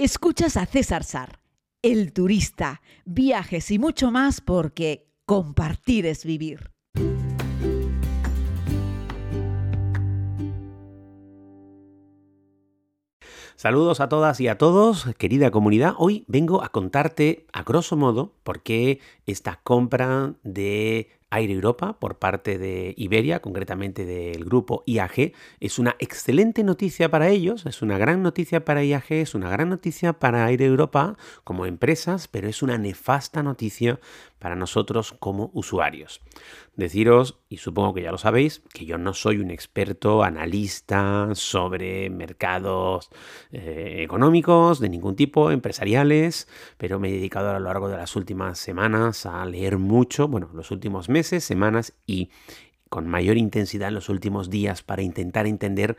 Escuchas a César Sar, el turista, viajes y mucho más porque compartir es vivir. Saludos a todas y a todos, querida comunidad. Hoy vengo a contarte, a grosso modo, por qué esta compra de Aire Europa por parte de Iberia, concretamente del grupo IAG, es una excelente noticia para ellos, es una gran noticia para IAG, es una gran noticia para Aire Europa como empresas, pero es una nefasta noticia para nosotros como usuarios. Deciros, y supongo que ya lo sabéis, que yo no soy un experto analista sobre mercados eh, económicos de ningún tipo, empresariales, pero me he dedicado a lo largo de las últimas semanas a leer mucho, bueno, los últimos meses, semanas y con mayor intensidad en los últimos días para intentar entender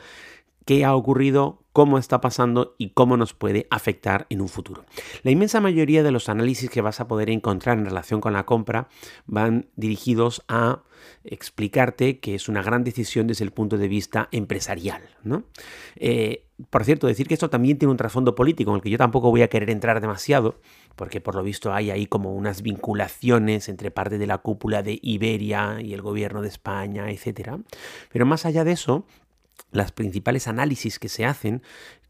qué ha ocurrido, cómo está pasando y cómo nos puede afectar en un futuro. La inmensa mayoría de los análisis que vas a poder encontrar en relación con la compra van dirigidos a explicarte que es una gran decisión desde el punto de vista empresarial. ¿no? Eh, por cierto, decir que esto también tiene un trasfondo político en el que yo tampoco voy a querer entrar demasiado, porque por lo visto hay ahí como unas vinculaciones entre parte de la cúpula de Iberia y el gobierno de España, etc. Pero más allá de eso, las principales análisis que se hacen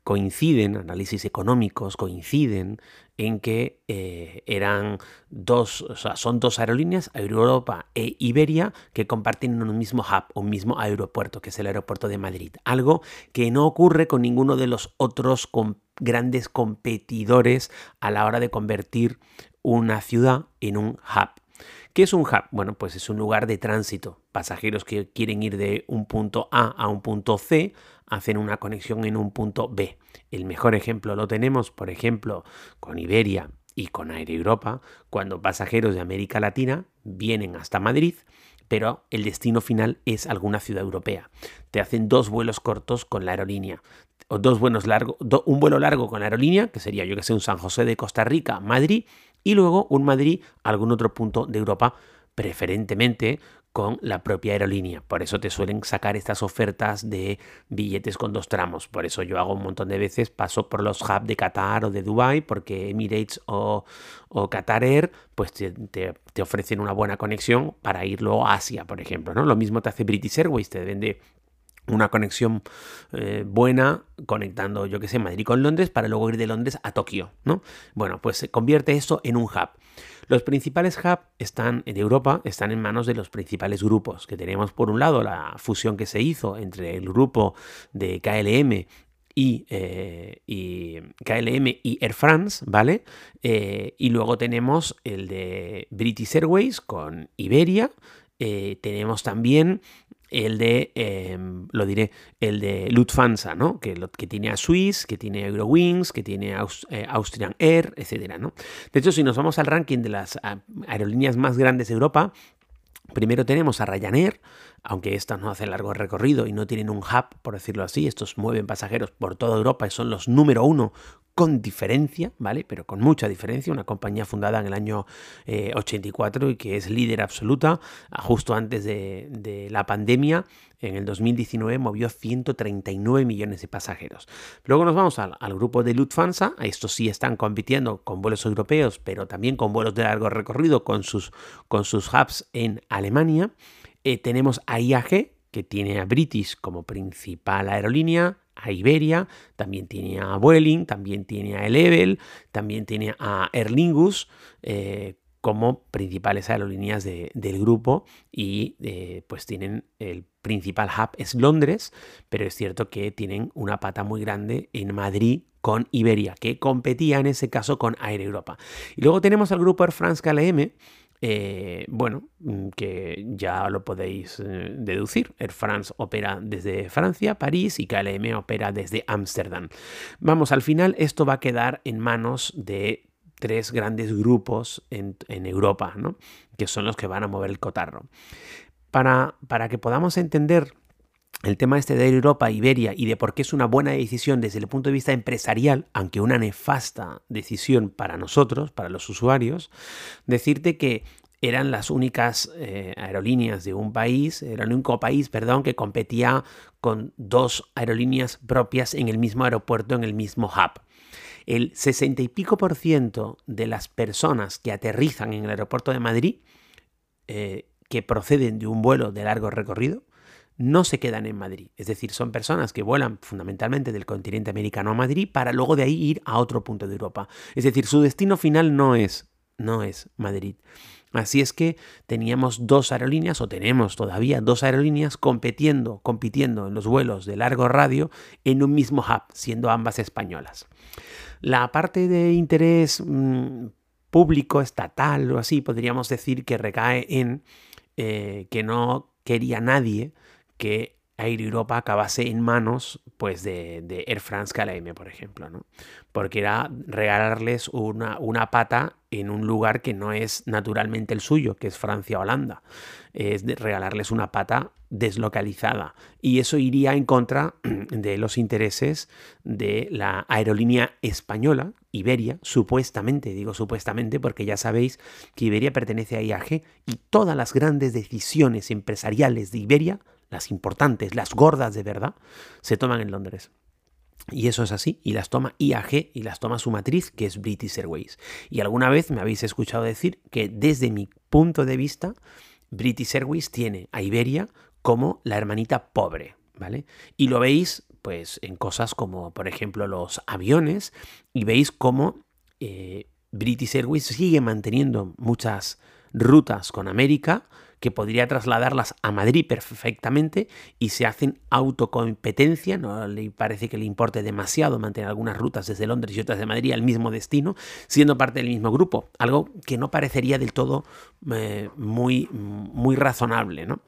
coinciden, análisis económicos coinciden en que eh, eran dos, o sea, son dos aerolíneas, Europa e Iberia, que comparten un mismo hub, un mismo aeropuerto, que es el aeropuerto de Madrid. Algo que no ocurre con ninguno de los otros grandes competidores a la hora de convertir una ciudad en un hub. ¿Qué es un hub? Bueno, pues es un lugar de tránsito. Pasajeros que quieren ir de un punto A a un punto C hacen una conexión en un punto B. El mejor ejemplo lo tenemos, por ejemplo, con Iberia y con Air Europa, cuando pasajeros de América Latina vienen hasta Madrid, pero el destino final es alguna ciudad europea. Te hacen dos vuelos cortos con la aerolínea o dos vuelos largos, un vuelo largo con la aerolínea, que sería yo que sé un San José de Costa Rica, Madrid, y luego un Madrid algún otro punto de Europa, preferentemente con la propia aerolínea. Por eso te suelen sacar estas ofertas de billetes con dos tramos. Por eso yo hago un montón de veces, paso por los hubs de Qatar o de Dubai, porque Emirates o, Qatar Air pues te, ofrecen una buena conexión para ir luego a Asia, por ejemplo. ¿no? Lo mismo te hace British Airways, te vende una conexión eh, buena conectando, yo que sé, Madrid con Londres para luego ir de Londres a Tokio, ¿no? Bueno, pues se convierte esto en un hub. Los principales hubs están en Europa, están en manos de los principales grupos, que tenemos por un lado la fusión que se hizo entre el grupo de KLM y, eh, KLM y Air France, ¿vale? Eh, y luego tenemos el de British Airways con Iberia. tenemos también el de, em, lo diré, el de Lufthansa, ¿no? Que, que tiene a Swiss, que tiene Eurowings, que tiene eh, Austrian Air, etcétera, ¿no? De hecho, si nos vamos al ranking de las ah, aerolíneas más grandes de Europa, primero tenemos a Ryanair, aunque estas no hacen largo recorrido y no tienen un hub, por decirlo así, estos mueven pasajeros por toda Europa y son los número uno con diferencia, ¿vale? Pero con mucha diferencia, una compañía fundada en el año 84 eh, y que es líder absoluta, ah, justo antes de, la pandemia, en el 2019 movió 139 millones de pasajeros. Luego nos vamos al, grupo de Lufthansa, estos sí están compitiendo con vuelos europeos, pero también con vuelos de largo recorrido con sus, hubs en Alemania. Eh, tenemos a IAG, que tiene a British como principal aerolínea, a Iberia, también tiene a Vueling, también tiene a Elevel, también tiene a Erlingus eh, como principales aerolíneas del grupo y eh, pues tienen el principal hub es Londres, pero es cierto que tienen una pata muy grande en Madrid con Iberia, que competía en ese caso con Air Europa. Y luego tenemos al grupo Air France KLM, eh, bueno, mm, que ya lo podéis eh, deducir. Air France opera desde Francia, París y KLM opera desde Ámsterdam. Vamos, al final esto va a quedar en manos de tres grandes grupos en, Europa, ¿no? que son los que van a mover el cotarro. Para, para que podamos entender el tema este de Europa, Iberia y de por qué es una buena decisión desde el punto de vista empresarial, aunque una nefasta decisión para nosotros, para los usuarios, decirte que eran las únicas eh, aerolíneas de un país, era el único país, perdón, que competía con dos aerolíneas propias en el mismo aeropuerto, en el mismo hub. el 60 y pico por ciento de las personas que aterrizan en el aeropuerto de Madrid, eh, que proceden de un vuelo de largo recorrido, no se quedan en Madrid. Es decir, son personas que vuelan fundamentalmente del continente americano a Madrid para luego de ahí ir a otro punto de Europa. Es decir, su destino final no es, no es Madrid. Así es que teníamos dos aerolíneas, o tenemos todavía dos aerolíneas compitiendo, compitiendo en los vuelos de largo radio en un mismo hub, siendo ambas españolas. La parte de interés mm, público, estatal o así, podríamos decir que recae en eh, que no quería nadie que Air Europa acabase en manos pues, de, Air France KLM, por ejemplo, ¿no? Porque era regalarles una, una, pata en un lugar que no es naturalmente el suyo, que es Francia Holanda. Es regalarles una pata deslocalizada. Y eso iría en contra de los intereses de la aerolínea española, Iberia, supuestamente, digo supuestamente porque ya sabéis que Iberia pertenece a IAG y todas las grandes decisiones empresariales de Iberia las importantes, las gordas de verdad, se toman en Londres. Y eso es así, y las toma IAG y las toma su matriz, que es British Airways. Y alguna vez me habéis escuchado decir que desde mi punto de vista, British Airways tiene a Iberia como la hermanita pobre, ¿vale? Y lo veis pues en cosas como, por ejemplo, los aviones, y veis cómo eh, British Airways sigue manteniendo muchas rutas con América, que podría trasladarlas a Madrid perfectamente y se hacen autocompetencia, no le parece que le importe demasiado mantener algunas rutas desde Londres y otras de Madrid al mismo destino, siendo parte del mismo grupo, algo que no parecería del todo eh, muy, muy razonable, ¿no?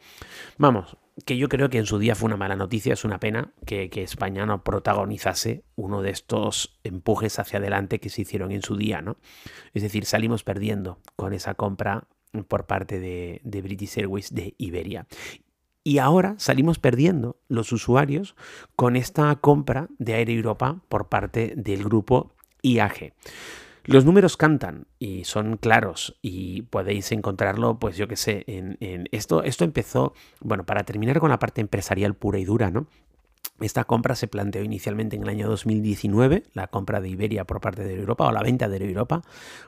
Vamos, que yo creo que en su día fue una mala noticia, es una pena que, que, España no protagonizase uno de estos empujes hacia adelante que se hicieron en su día, ¿no? Es decir, salimos perdiendo con esa compra por parte de, British Airways de Iberia. Y ahora salimos perdiendo los usuarios con esta compra de Air Europa por parte del grupo IAG. Los números cantan y son claros y podéis encontrarlo, pues yo que sé, en, en, esto, esto empezó, bueno, para terminar con la parte empresarial pura y dura, ¿no? Esta compra se planteó inicialmente en el año 2019, la compra de Iberia por parte de Europa o la venta de Europa,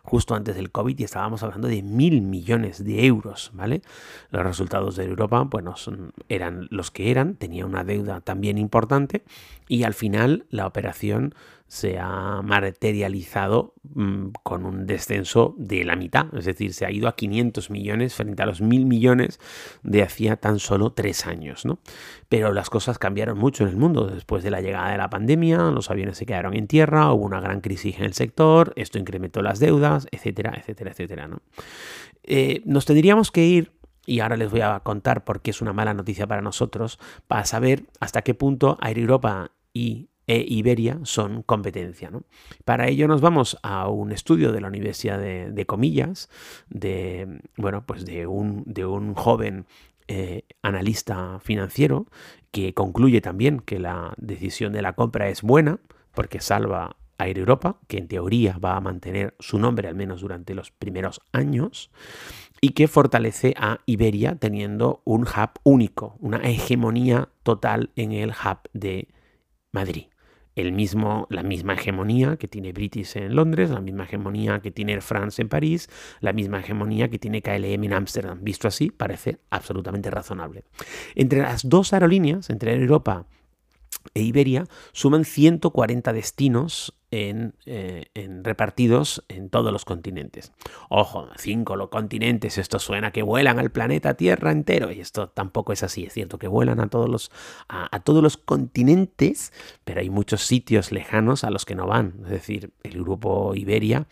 justo antes del COVID, y estábamos hablando de mil millones de euros, ¿vale? Los resultados de Europa, bueno, eran los que eran, tenía una deuda también importante, y al final la operación se ha materializado mm, con un descenso de la mitad, es decir, se ha ido a 500 millones frente a los mil millones de hacía tan solo tres años, ¿no? Pero las cosas cambiaron mucho en el mundo después de la llegada de la pandemia, los aviones se quedaron en tierra, hubo una gran crisis en el sector, esto incrementó las deudas, etcétera, etcétera, etcétera, ¿no? Eh, nos tendríamos que ir y ahora les voy a contar por qué es una mala noticia para nosotros, para saber hasta qué punto Air Europa y e Iberia son competencia. Para ello nos vamos a un estudio de la Universidad de, Comillas, de, bueno, pues de, un, de un joven eh, analista financiero que concluye también que la decisión de la compra es buena porque salva Air Europa, que en teoría va a mantener su nombre al menos durante los primeros años, y que fortalece a Iberia teniendo un hub único, una hegemonía total en el hub de Madrid el mismo, la misma hegemonía que tiene British en Londres, la misma hegemonía que tiene Air France en París, la misma hegemonía que tiene KLM en Ámsterdam. Visto así, parece absolutamente razonable. Entre las dos aerolíneas, entre Europa e Iberia suman 140 destinos eh, en, repartidos en todos los continentes. Ojo, cinco los continentes, esto suena que vuelan al planeta Tierra entero, y esto tampoco es así, es cierto que vuelan a todos los, a, todos los continentes, pero hay muchos sitios lejanos a los que no van, es decir, el grupo Iberia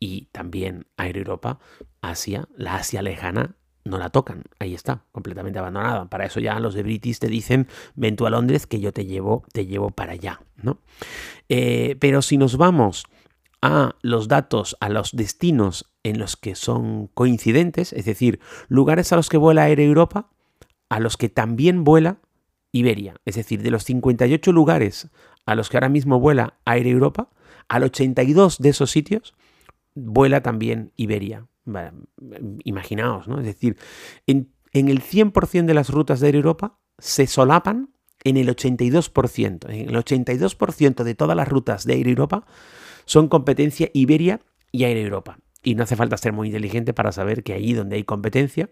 y también Air Europa, Asia, la Asia lejana no la tocan. Ahí está, completamente abandonada. Para eso ya los de British te dicen, ven tú a Londres que yo te llevo, te llevo para allá, ¿no? Eh, pero si nos vamos a los datos, a los destinos en los que son coincidentes, es decir, lugares a los que vuela Air Europa, a los que también vuela Iberia. Es decir, de los 58 lugares a los que ahora mismo vuela Air Europa, al 82 de esos sitios vuela también Iberia imaginaos, ¿no? Es decir, en, el 100% de las rutas de Europa se solapan en el 82%. En el 82% de todas las rutas de Air Europa son competencia Iberia y Air Europa. Y no hace falta ser muy inteligente para saber que allí donde hay competencia,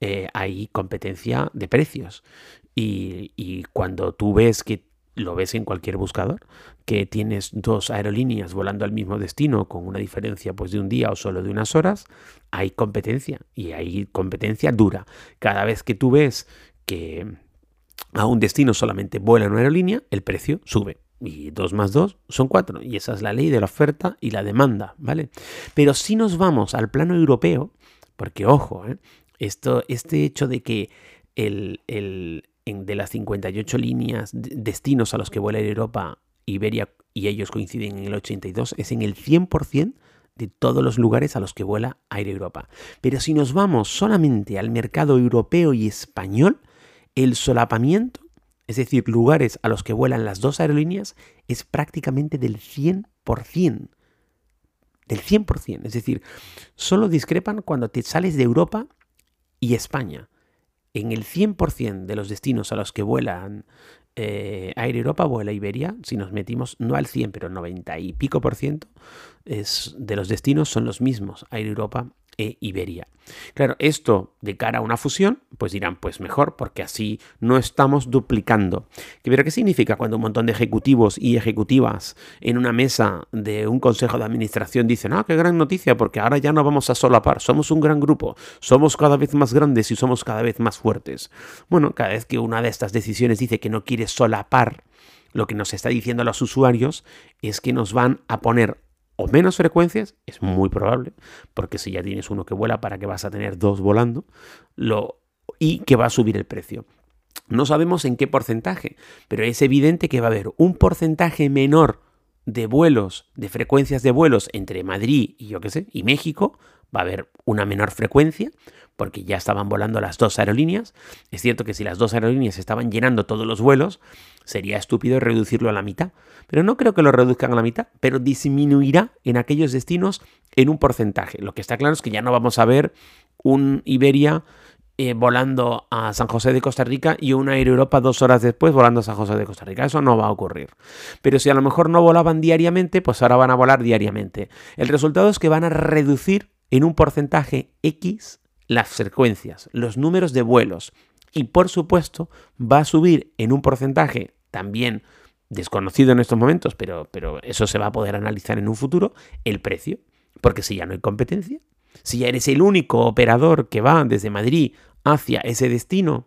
eh, hay competencia de precios. Y, y, cuando tú ves que lo ves en cualquier buscador, que tienes dos aerolíneas volando al mismo destino con una diferencia pues de un día o solo de unas horas, hay competencia y hay competencia dura. Cada vez que tú ves que a un destino solamente vuela una aerolínea, el precio sube. Y 2 más 2 son 4. Y esa es la ley de la oferta y la demanda, ¿vale? Pero si nos vamos al plano europeo, porque ojo, ¿eh? Esto, este hecho de que el, el, de las 58 líneas, destinos a los que vuela Europa, Iberia y ellos coinciden en el 82, es en el 100% de todos los lugares a los que vuela Air Europa. Pero si nos vamos solamente al mercado europeo y español, el solapamiento, es decir, lugares a los que vuelan las dos aerolíneas, es prácticamente del 100%. Del 100%. Es decir, solo discrepan cuando te sales de Europa y España en el 100% de los destinos a los que vuelan eh, Air Europa, vuela Iberia, si nos metimos, no al 100, pero 90 y pico por ciento es, de los destinos son los mismos, Air Europa e Iberia. Claro, esto de cara a una fusión, pues dirán, pues mejor, porque así no estamos duplicando. ¿Pero qué significa cuando un montón de ejecutivos y ejecutivas en una mesa de un consejo de administración dicen, ah, qué gran noticia, porque ahora ya no vamos a solapar, somos un gran grupo, somos cada vez más grandes y somos cada vez más fuertes? Bueno, cada vez que una de estas decisiones dice que no quiere solapar, lo que nos está diciendo a los usuarios es que nos van a poner o menos frecuencias, es muy probable, porque si ya tienes uno que vuela, ¿para qué vas a tener dos volando? Lo, y que va a subir el precio. No sabemos en qué porcentaje, pero es evidente que va a haber un porcentaje menor de vuelos, de frecuencias de vuelos entre Madrid y yo qué sé, y México, va a haber una menor frecuencia, porque ya estaban volando las dos aerolíneas. Es cierto que si las dos aerolíneas estaban llenando todos los vuelos, sería estúpido reducirlo a la mitad. Pero no creo que lo reduzcan a la mitad, pero disminuirá en aquellos destinos en un porcentaje. Lo que está claro es que ya no vamos a ver un Iberia eh, volando a San José de Costa Rica y una Air Europa dos horas después volando a San José de Costa Rica. Eso no va a ocurrir. Pero si a lo mejor no volaban diariamente, pues ahora van a volar diariamente. El resultado es que van a reducir en un porcentaje X las frecuencias, los números de vuelos. Y por supuesto va a subir en un porcentaje también desconocido en estos momentos, pero, pero eso se va a poder analizar en un futuro, el precio. Porque si ya no hay competencia, si ya eres el único operador que va desde Madrid hacia ese destino,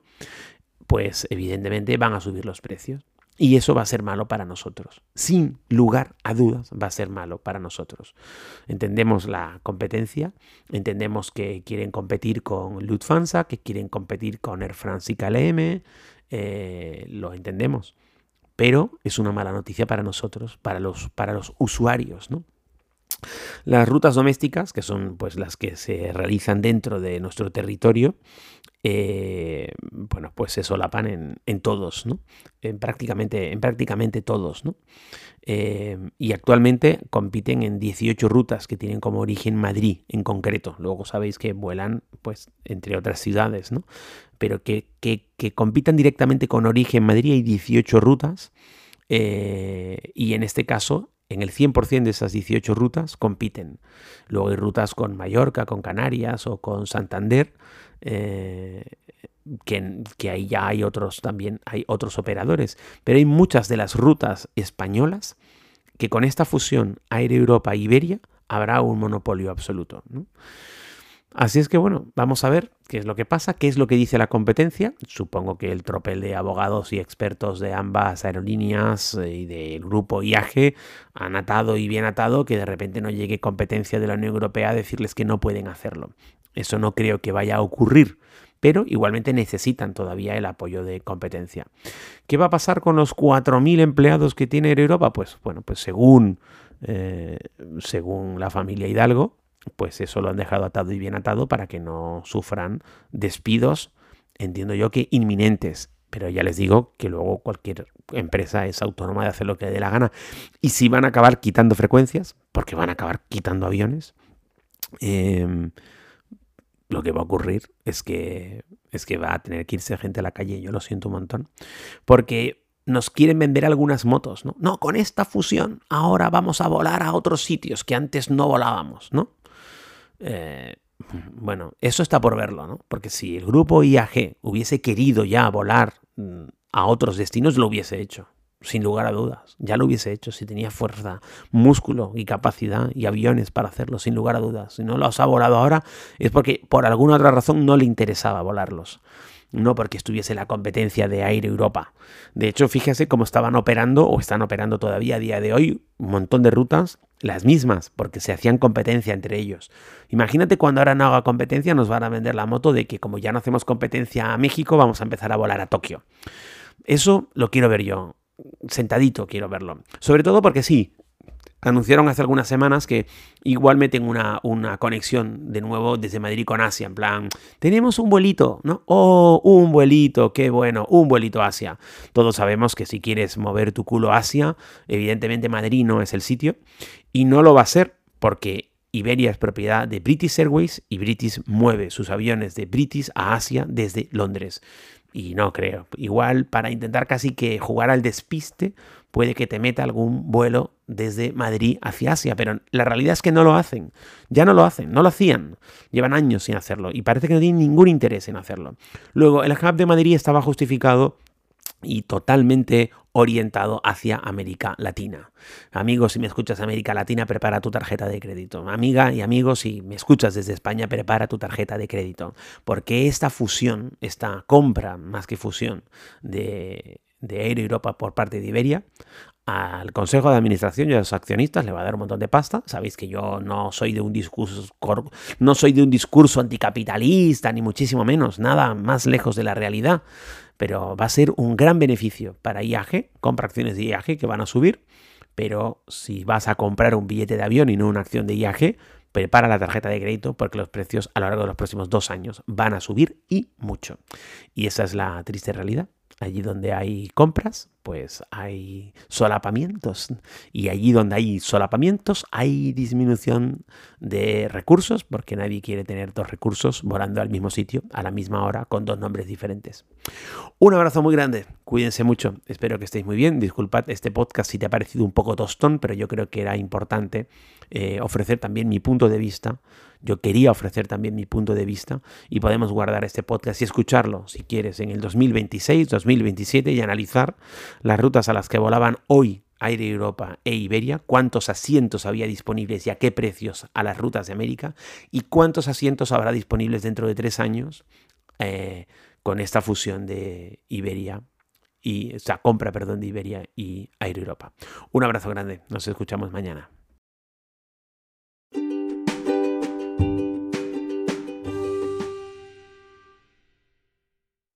pues evidentemente van a subir los precios. Y eso va a ser malo para nosotros. Sin lugar a dudas va a ser malo para nosotros. Entendemos la competencia, entendemos que quieren competir con Lufthansa, que quieren competir con Air France y KLM, eh, lo entendemos. Pero es una mala noticia para nosotros, para los, para los usuarios, ¿no? Las rutas domésticas, que son pues las que se realizan dentro de nuestro territorio, eh, bueno, pues se solapan en, en todos, ¿no? En prácticamente, en prácticamente todos, ¿no? Eh, y actualmente compiten en 18 rutas que tienen como origen Madrid en concreto. Luego sabéis que vuelan, pues, entre otras ciudades, ¿no? Pero que, que, compitan directamente con origen Madrid hay 18 rutas. Eh, y en este caso en el 100% de esas 18 rutas compiten. Luego hay rutas con Mallorca, con Canarias o con Santander, eh, que, ahí ya hay otros también, hay otros operadores. Pero hay muchas de las rutas españolas que con esta fusión Aire Europa Iberia habrá un monopolio absoluto. Así es que bueno, vamos a ver qué es lo que pasa, qué es lo que dice la competencia. Supongo que el tropel de abogados y expertos de ambas aerolíneas eh, y del grupo IAG han atado y bien atado que de repente no llegue competencia de la Unión Europea a decirles que no pueden hacerlo. Eso no creo que vaya a ocurrir, pero igualmente necesitan todavía el apoyo de competencia. ¿Qué va a pasar con los 4.000 empleados que tiene Europa? Pues bueno, pues según, eh, según la familia Hidalgo, pues eso lo han dejado atado y bien atado para que no sufran despidos, entiendo yo que inminentes. Pero ya les digo que luego cualquier empresa es autónoma de hacer lo que dé la gana. Y si van a acabar quitando frecuencias, porque van a acabar quitando aviones, em, lo que va a ocurrir es que, es que va a tener que irse gente a la calle. Yo lo siento un montón. Porque nos quieren vender algunas motos, ¿no? No, con esta fusión ahora vamos a volar a otros sitios que antes no volábamos, ¿no? Eh, bueno, eso está por verlo, ¿no? Porque si el grupo IAG hubiese querido ya volar mm, a otros destinos, lo hubiese hecho, sin lugar a dudas. Ya lo hubiese hecho si tenía fuerza, músculo y capacidad y aviones para hacerlo, sin lugar a dudas. Si no los ha volado ahora es porque por alguna otra razón no le interesaba volarlos no porque estuviese la competencia de Aire Europa. De hecho, fíjese cómo estaban operando o están operando todavía a día de hoy un montón de rutas, las mismas, porque se hacían competencia entre ellos. Imagínate cuando ahora no haga competencia nos van a vender la moto de que como ya no hacemos competencia a México, vamos a empezar a volar a Tokio. Eso lo quiero ver yo. Sentadito quiero verlo. Sobre todo porque sí, anunciaron hace algunas semanas que igual meten una, una, conexión de nuevo desde Madrid con Asia. En plan, tenemos un vuelito, ¿no? Oh, un vuelito, qué bueno, un vuelito Asia. Todos sabemos que si quieres mover tu culo Asia, evidentemente Madrid no es el sitio. Y no lo va a ser porque Iberia es propiedad de British Airways y British mueve sus aviones de British a Asia desde Londres. Y no creo. Igual para intentar casi que jugar al despiste, puede que te meta algún vuelo desde Madrid hacia Asia, pero la realidad es que no lo hacen. Ya no lo hacen, no lo hacían. Llevan años sin hacerlo y parece que no tienen ningún interés en hacerlo. Luego, el hub de Madrid estaba justificado y totalmente orientado hacia América Latina. Amigos, si me escuchas América Latina, prepara tu tarjeta de crédito. Amiga y amigos, si me escuchas desde España, prepara tu tarjeta de crédito. Porque esta fusión, esta compra, más que fusión, de, de Air Europa por parte de Iberia, al Consejo de Administración y a los accionistas le va a dar un montón de pasta. Sabéis que yo no soy de un discurso no soy de un discurso anticapitalista ni muchísimo menos, nada más lejos de la realidad, pero va a ser un gran beneficio para IAG, compra acciones de IAG que van a subir, pero si vas a comprar un billete de avión y no una acción de IAG, prepara la tarjeta de crédito porque los precios a lo largo de los próximos dos años van a subir y mucho. Y esa es la triste realidad. Allí donde hay compras, pues hay solapamientos. Y allí donde hay solapamientos hay disminución de recursos, porque nadie quiere tener dos recursos volando al mismo sitio a la misma hora con dos nombres diferentes. Un abrazo muy grande, cuídense mucho, espero que estéis muy bien. Disculpad este podcast si te ha parecido un poco tostón, pero yo creo que era importante eh, ofrecer también mi punto de vista yo quería ofrecer también mi punto de vista y podemos guardar este podcast y escucharlo, si quieres, en el 2026, 2027 y analizar las rutas a las que volaban hoy Aire Europa e Iberia, cuántos asientos había disponibles y a qué precios a las rutas de América y cuántos asientos habrá disponibles dentro de tres años eh, con esta fusión de Iberia y, o sea, compra, perdón, de Iberia y Aire Europa. Un abrazo grande, nos escuchamos mañana.